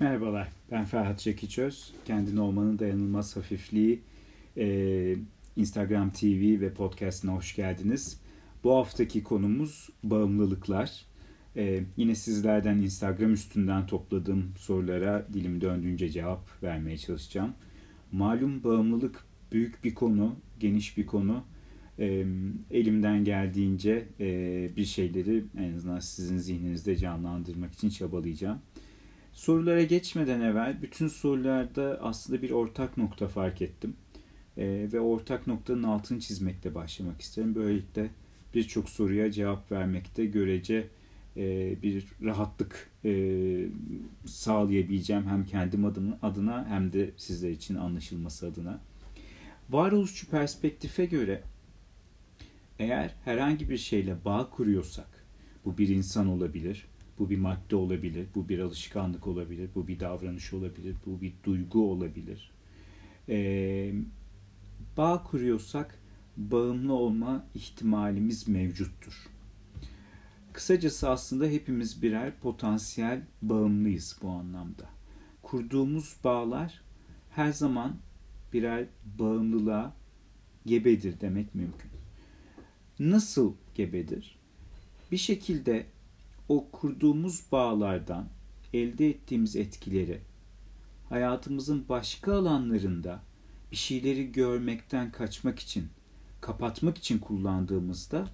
Merhabalar, ben Ferhat Çekiçöz. Kendine olmanın dayanılmaz hafifliği e, Instagram TV ve podcastına hoş geldiniz. Bu haftaki konumuz bağımlılıklar. E, yine sizlerden Instagram üstünden topladığım sorulara dilim döndüğünce cevap vermeye çalışacağım. Malum bağımlılık büyük bir konu, geniş bir konu. E, elimden geldiğince e, bir şeyleri en azından sizin zihninizde canlandırmak için çabalayacağım. Sorulara geçmeden evvel bütün sorularda aslında bir ortak nokta fark ettim. E, ve ortak noktanın altını çizmekle başlamak isterim. Böylelikle birçok soruya cevap vermekte görece e, bir rahatlık e, sağlayabileceğim hem kendim adım, adına hem de sizler için anlaşılması adına. Varoluşçu perspektife göre eğer herhangi bir şeyle bağ kuruyorsak, bu bir insan olabilir, bu bir madde olabilir, bu bir alışkanlık olabilir, bu bir davranış olabilir, bu bir duygu olabilir. Ee, bağ kuruyorsak bağımlı olma ihtimalimiz mevcuttur. Kısacası aslında hepimiz birer potansiyel bağımlıyız bu anlamda. Kurduğumuz bağlar her zaman birer bağımlılığa gebedir demek mümkün. Nasıl gebedir? Bir şekilde o kurduğumuz bağlardan elde ettiğimiz etkileri hayatımızın başka alanlarında bir şeyleri görmekten kaçmak için, kapatmak için kullandığımızda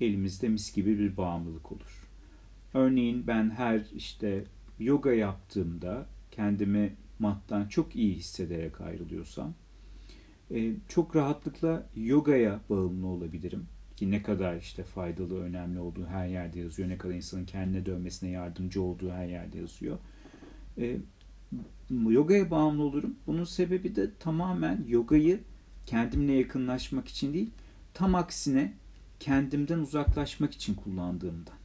elimizde mis gibi bir bağımlılık olur. Örneğin ben her işte yoga yaptığımda kendimi mattan çok iyi hissederek ayrılıyorsam çok rahatlıkla yogaya bağımlı olabilirim ki ne kadar işte faydalı, önemli olduğu her yerde yazıyor. Ne kadar insanın kendine dönmesine yardımcı olduğu her yerde yazıyor. E, yogaya bağımlı olurum. Bunun sebebi de tamamen yogayı kendimle yakınlaşmak için değil, tam aksine kendimden uzaklaşmak için kullandığımdan.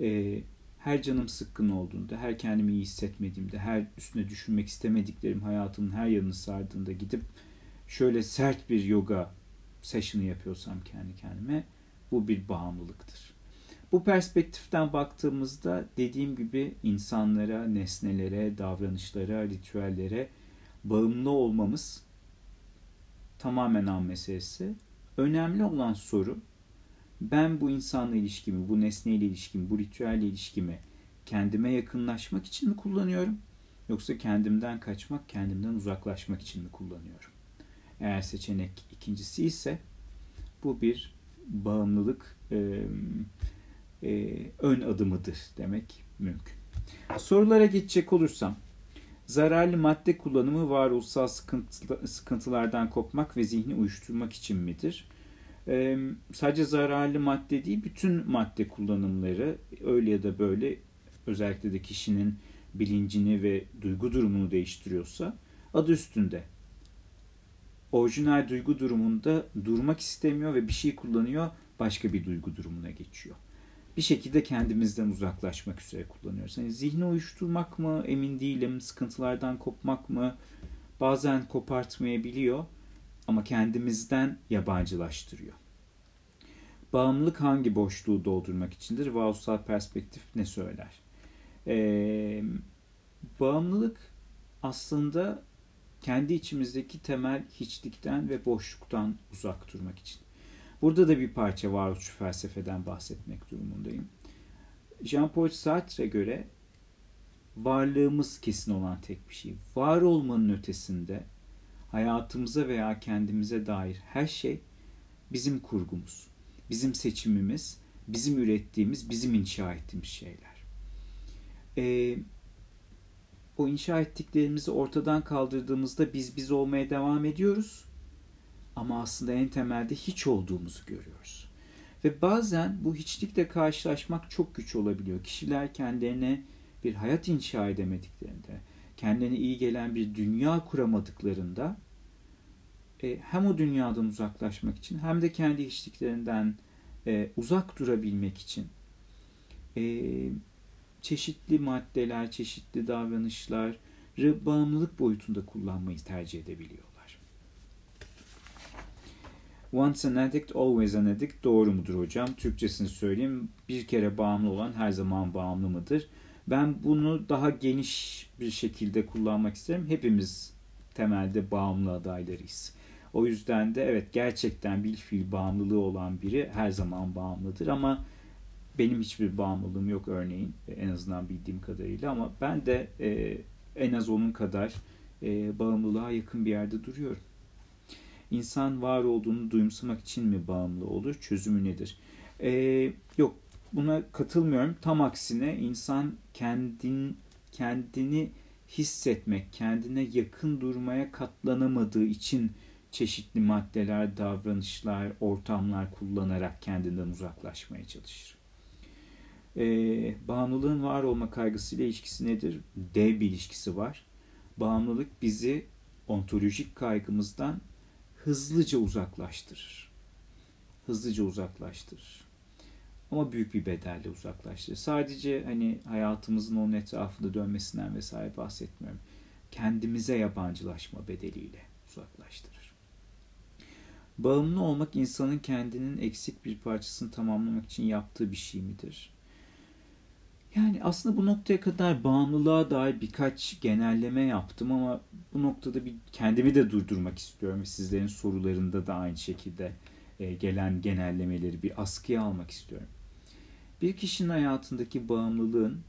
E, her canım sıkkın olduğunda, her kendimi iyi hissetmediğimde, her üstüne düşünmek istemediklerim hayatımın her yanını sardığında gidip şöyle sert bir yoga session'ı yapıyorsam kendi kendime bu bir bağımlılıktır. Bu perspektiften baktığımızda dediğim gibi insanlara, nesnelere, davranışlara, ritüellere bağımlı olmamız tamamen an meselesi. Önemli olan soru ben bu insanla ilişkimi, bu nesneyle ilişkimi, bu ritüelle ilişkimi kendime yakınlaşmak için mi kullanıyorum? Yoksa kendimden kaçmak, kendimden uzaklaşmak için mi kullanıyorum? Eğer seçenek ikincisi ise bu bir bağımlılık e, e, ön adımıdır demek mümkün. Sorulara geçecek olursam, zararlı madde kullanımı varoluşsal sıkıntılardan kopmak ve zihni uyuşturmak için midir? Ee, sadece zararlı madde değil, bütün madde kullanımları öyle ya da böyle özellikle de kişinin bilincini ve duygu durumunu değiştiriyorsa adı üstünde orijinal duygu durumunda durmak istemiyor ve bir şey kullanıyor, başka bir duygu durumuna geçiyor. Bir şekilde kendimizden uzaklaşmak üzere kullanıyoruz. Hani zihni uyuşturmak mı emin değilim, sıkıntılardan kopmak mı bazen kopartmayabiliyor ama kendimizden yabancılaştırıyor. Bağımlılık hangi boşluğu doldurmak içindir? Varoluşsal perspektif ne söyler? Ee, bağımlılık aslında kendi içimizdeki temel hiçlikten ve boşluktan uzak durmak için. Burada da bir parça varoluşçu felsefeden bahsetmek durumundayım. Jean-Paul Sartre'e göre varlığımız kesin olan tek bir şey. Var olmanın ötesinde hayatımıza veya kendimize dair her şey bizim kurgumuz, bizim seçimimiz, bizim ürettiğimiz, bizim inşa ettiğimiz şeyler. Ee, o inşa ettiklerimizi ortadan kaldırdığımızda biz biz olmaya devam ediyoruz. Ama aslında en temelde hiç olduğumuzu görüyoruz. Ve bazen bu hiçlikle karşılaşmak çok güç olabiliyor. Kişiler kendilerine bir hayat inşa edemediklerinde, kendilerine iyi gelen bir dünya kuramadıklarında e, hem o dünyadan uzaklaşmak için hem de kendi hiçliklerinden e, uzak durabilmek için e, çeşitli maddeler, çeşitli davranışları bağımlılık boyutunda kullanmayı tercih edebiliyorlar. Once an addict, always an addict doğru mudur hocam? Türkçesini söyleyeyim. Bir kere bağımlı olan her zaman bağımlı mıdır? Ben bunu daha geniş bir şekilde kullanmak isterim. Hepimiz temelde bağımlı adaylarıyız. O yüzden de evet gerçekten bir fiil bağımlılığı olan biri her zaman bağımlıdır ama benim hiçbir bağımlılığım yok örneğin en azından bildiğim kadarıyla ama ben de e, en az onun kadar e, bağımlılığa yakın bir yerde duruyorum. İnsan var olduğunu duyumsamak için mi bağımlı olur? Çözümü nedir? E, yok buna katılmıyorum. Tam aksine insan kendin, kendini hissetmek, kendine yakın durmaya katlanamadığı için çeşitli maddeler, davranışlar, ortamlar kullanarak kendinden uzaklaşmaya çalışır. Ee, bağımlılığın var olma kaygısıyla ilişkisi nedir? Dev bir ilişkisi var. Bağımlılık bizi ontolojik kaygımızdan hızlıca uzaklaştırır. Hızlıca uzaklaştırır. Ama büyük bir bedelle uzaklaştırır. Sadece hani hayatımızın onun etrafında dönmesinden vesaire bahsetmiyorum. Kendimize yabancılaşma bedeliyle uzaklaştırır. Bağımlı olmak insanın kendinin eksik bir parçasını tamamlamak için yaptığı bir şey midir? Yani aslında bu noktaya kadar bağımlılığa dair birkaç genelleme yaptım ama bu noktada bir kendimi de durdurmak istiyorum ve sizlerin sorularında da aynı şekilde e, gelen genellemeleri bir askıya almak istiyorum. Bir kişinin hayatındaki bağımlılığın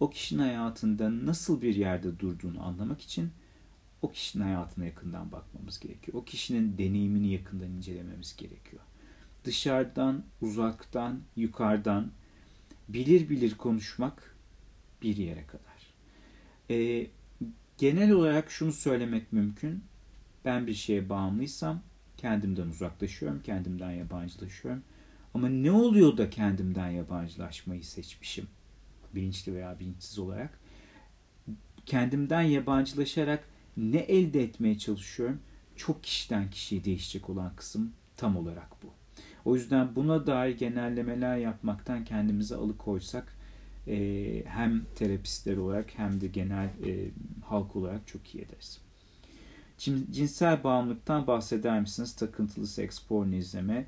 o kişinin hayatında nasıl bir yerde durduğunu anlamak için o kişinin hayatına yakından bakmamız gerekiyor. O kişinin deneyimini yakından incelememiz gerekiyor. Dışarıdan, uzaktan, yukarıdan bilir bilir konuşmak bir yere kadar. Ee, genel olarak şunu söylemek mümkün. Ben bir şeye bağımlıysam kendimden uzaklaşıyorum, kendimden yabancılaşıyorum. Ama ne oluyor da kendimden yabancılaşmayı seçmişim? Bilinçli veya bilinçsiz olarak. Kendimden yabancılaşarak ne elde etmeye çalışıyorum? Çok kişiden kişiye değişecek olan kısım tam olarak bu. O yüzden buna dair genellemeler yapmaktan kendimizi alıkoysak e, hem terapistler olarak hem de genel e, halk olarak çok iyi ederiz. Şimdi cinsel bağımlılıktan bahseder misiniz? Takıntılı seks, porno izleme.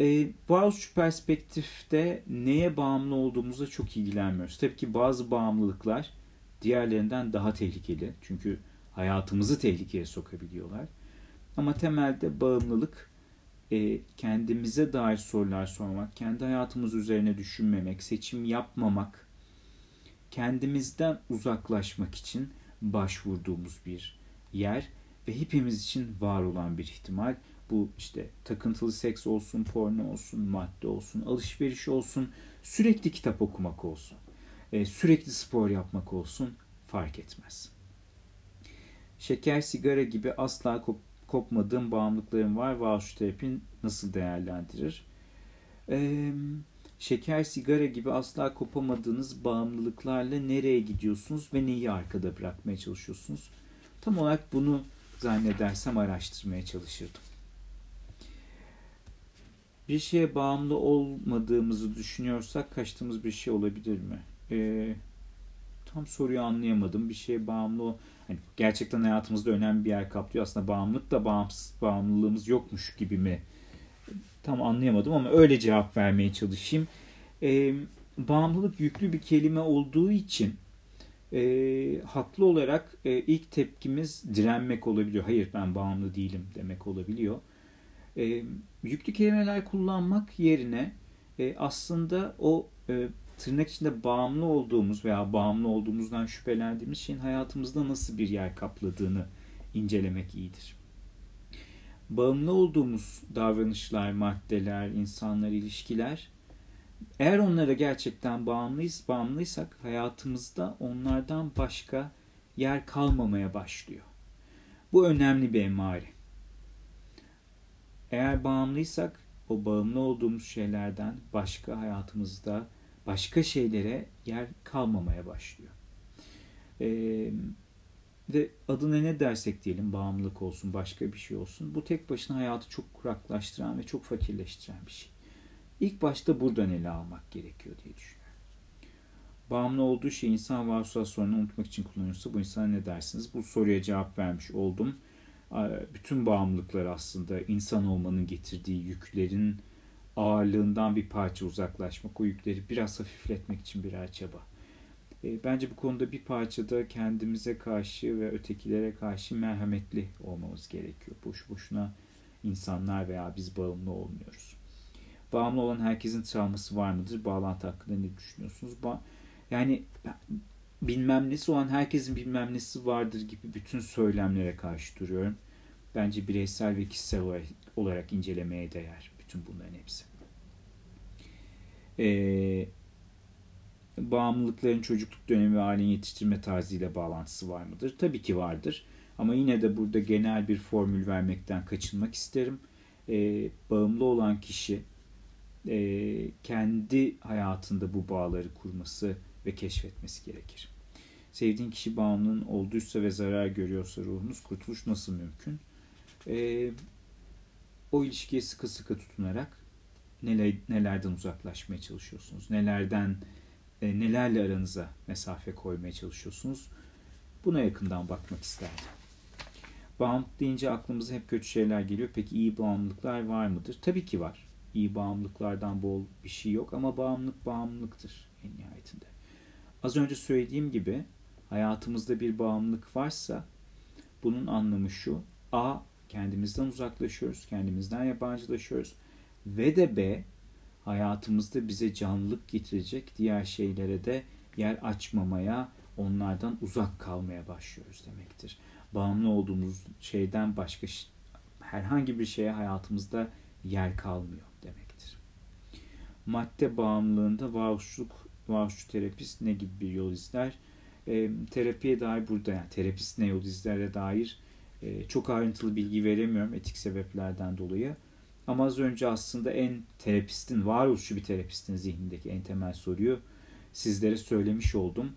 E, varoluşçu perspektifte neye bağımlı olduğumuza çok ilgilenmiyoruz. Tabii ki bazı bağımlılıklar diğerlerinden daha tehlikeli. Çünkü hayatımızı tehlikeye sokabiliyorlar. Ama temelde bağımlılık e, kendimize dair sorular sormak, kendi hayatımız üzerine düşünmemek, seçim yapmamak, kendimizden uzaklaşmak için başvurduğumuz bir yer ve hepimiz için var olan bir ihtimal. Bu işte takıntılı seks olsun, porno olsun, madde olsun, alışveriş olsun, sürekli kitap okumak olsun, e, sürekli spor yapmak olsun fark etmez. Şeker, sigara gibi asla kopmadığım bağımlılıklarım var. Varoluş terapin nasıl değerlendirir? Ee, şeker, sigara gibi asla kopamadığınız bağımlılıklarla nereye gidiyorsunuz ve neyi arkada bırakmaya çalışıyorsunuz? Tam olarak bunu zannedersem araştırmaya çalışırdım. Bir şeye bağımlı olmadığımızı düşünüyorsak kaçtığımız bir şey olabilir mi? Ee, tam soruyu anlayamadım. Bir şeye bağımlı hani gerçekten hayatımızda önemli bir yer kaplıyor. Aslında bağımlılık da bağımsız bağımlılığımız yokmuş gibi mi? Tam anlayamadım ama öyle cevap vermeye çalışayım. E, bağımlılık yüklü bir kelime olduğu için e, haklı olarak e, ilk tepkimiz direnmek olabiliyor. Hayır ben bağımlı değilim demek olabiliyor. E, yüklü kelimeler kullanmak yerine e, aslında o e, tırnak içinde bağımlı olduğumuz veya bağımlı olduğumuzdan şüphelendiğimiz şeyin hayatımızda nasıl bir yer kapladığını incelemek iyidir. Bağımlı olduğumuz davranışlar, maddeler, insanlar, ilişkiler eğer onlara gerçekten bağımlıyız, bağımlıysak hayatımızda onlardan başka yer kalmamaya başlıyor. Bu önemli bir emare. Eğer bağımlıysak o bağımlı olduğumuz şeylerden başka hayatımızda başka şeylere yer kalmamaya başlıyor. Ee, ve adına ne dersek diyelim bağımlılık olsun başka bir şey olsun bu tek başına hayatı çok kuraklaştıran ve çok fakirleştiren bir şey. İlk başta buradan ele almak gerekiyor diye düşünüyorum. Bağımlı olduğu şey insan varoluşsal sorunu unutmak için kullanıyorsa bu insana ne dersiniz? Bu soruya cevap vermiş oldum. Bütün bağımlılıklar aslında insan olmanın getirdiği yüklerin ağırlığından bir parça uzaklaşmak, o yükleri biraz hafifletmek için birer çaba. E, bence bu konuda bir parçada kendimize karşı ve ötekilere karşı merhametli olmamız gerekiyor. Boş boşuna insanlar veya biz bağımlı olmuyoruz. Bağımlı olan herkesin travması var mıdır? Bağlantı hakkında ne düşünüyorsunuz? Ba yani bilmem nesi olan herkesin bilmem nesi vardır gibi bütün söylemlere karşı duruyorum. Bence bireysel ve kişisel olarak, olarak incelemeye değer bütün bunların hepsi. Ee, bağımlılıkların çocukluk dönemi ve ailenin yetiştirme tarzıyla bağlantısı var mıdır? Tabii ki vardır. Ama yine de burada genel bir formül vermekten kaçınmak isterim. Ee, bağımlı olan kişi e, kendi hayatında bu bağları kurması ve keşfetmesi gerekir. Sevdiğin kişi bağımlının olduysa ve zarar görüyorsa ruhunuz kurtuluş nasıl mümkün? E, o ilişkiye sıkı sıkı tutunarak neler, nelerden uzaklaşmaya çalışıyorsunuz? Nelerden e, nelerle aranıza mesafe koymaya çalışıyorsunuz? Buna yakından bakmak isterdim. Bağımlılık deyince aklımıza hep kötü şeyler geliyor. Peki iyi bağımlılıklar var mıdır? Tabii ki var. İyi bağımlılıklardan bol bir şey yok ama bağımlılık bağımlılıktır en nihayetinde. Az önce söylediğim gibi hayatımızda bir bağımlılık varsa bunun anlamı şu. A. Kendimizden uzaklaşıyoruz, kendimizden yabancılaşıyoruz. Ve de B. Hayatımızda bize canlılık getirecek diğer şeylere de yer açmamaya, onlardan uzak kalmaya başlıyoruz demektir. Bağımlı olduğumuz şeyden başka herhangi bir şeye hayatımızda yer kalmıyor demektir. Madde bağımlılığında varoluşluk, varoluşçu terapist ne gibi bir yol izler? E, terapiye dair burada yani terapist ne yol izlere dair e, çok ayrıntılı bilgi veremiyorum etik sebeplerden dolayı. Ama az önce aslında en terapistin, varoluşçu bir terapistin zihnindeki en temel soruyu sizlere söylemiş oldum.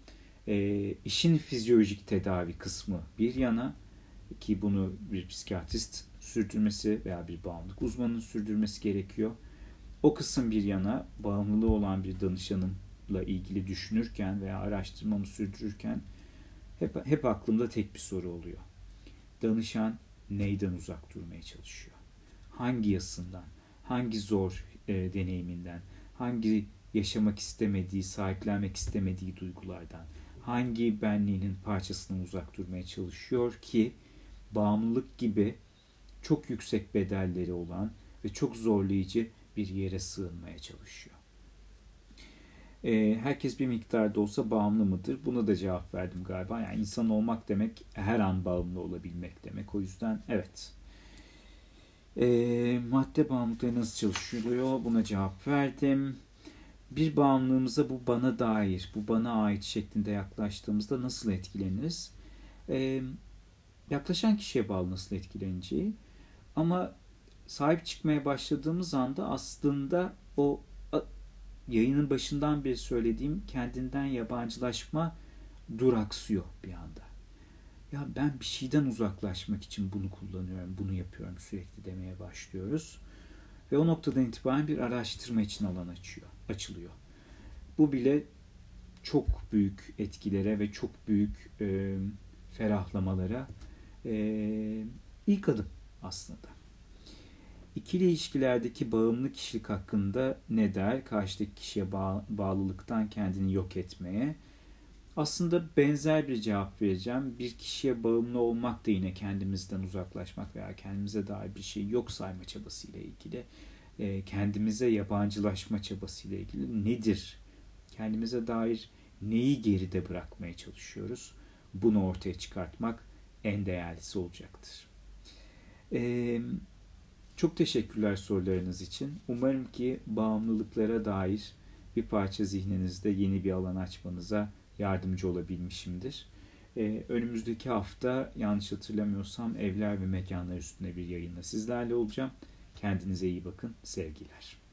E, işin fizyolojik tedavi kısmı bir yana ki bunu bir psikiyatrist sürdürmesi veya bir bağımlılık uzmanının sürdürmesi gerekiyor. O kısım bir yana bağımlılığı olan bir danışanımla ilgili düşünürken veya araştırmamı sürdürürken hep, hep aklımda tek bir soru oluyor. Danışan neyden uzak durmaya çalışıyor? Hangi yasından, hangi zor e, deneyiminden, hangi yaşamak istemediği, sahiplenmek istemediği duygulardan, hangi benliğinin parçasından uzak durmaya çalışıyor ki bağımlılık gibi çok yüksek bedelleri olan ve çok zorlayıcı bir yere sığınmaya çalışıyor. Ee, herkes bir miktarda olsa bağımlı mıdır? Buna da cevap verdim galiba. Yani insan olmak demek her an bağımlı olabilmek demek. O yüzden evet. Ee, madde bağımlılıkları nasıl çalışılıyor? Buna cevap verdim. Bir bağımlılığımıza bu bana dair, bu bana ait şeklinde yaklaştığımızda nasıl etkileniriz? Ee, yaklaşan kişiye bağlı nasıl etkileneceği. Ama sahip çıkmaya başladığımız anda aslında o yayının başından beri söylediğim kendinden yabancılaşma duraksıyor bir anda. Ya ben bir şeyden uzaklaşmak için bunu kullanıyorum, bunu yapıyorum sürekli demeye başlıyoruz. Ve o noktadan itibaren bir araştırma için alan açıyor, açılıyor. Bu bile çok büyük etkilere ve çok büyük e, ferahlamalara e, ilk adım aslında. İkili ilişkilerdeki bağımlı kişilik hakkında ne der? Karşıdaki kişiye bağ, bağlılıktan kendini yok etmeye. Aslında benzer bir cevap vereceğim. Bir kişiye bağımlı olmak da yine kendimizden uzaklaşmak veya kendimize dair bir şey yok sayma çabasıyla ilgili. E, kendimize yabancılaşma çabasıyla ilgili nedir? Kendimize dair neyi geride bırakmaya çalışıyoruz? Bunu ortaya çıkartmak en değerlisi olacaktır. Ee, çok teşekkürler sorularınız için. Umarım ki bağımlılıklara dair bir parça zihninizde yeni bir alan açmanıza yardımcı olabilmişimdir. Ee, önümüzdeki hafta yanlış hatırlamıyorsam evler ve mekanlar üstünde bir yayınla sizlerle olacağım. Kendinize iyi bakın. Sevgiler.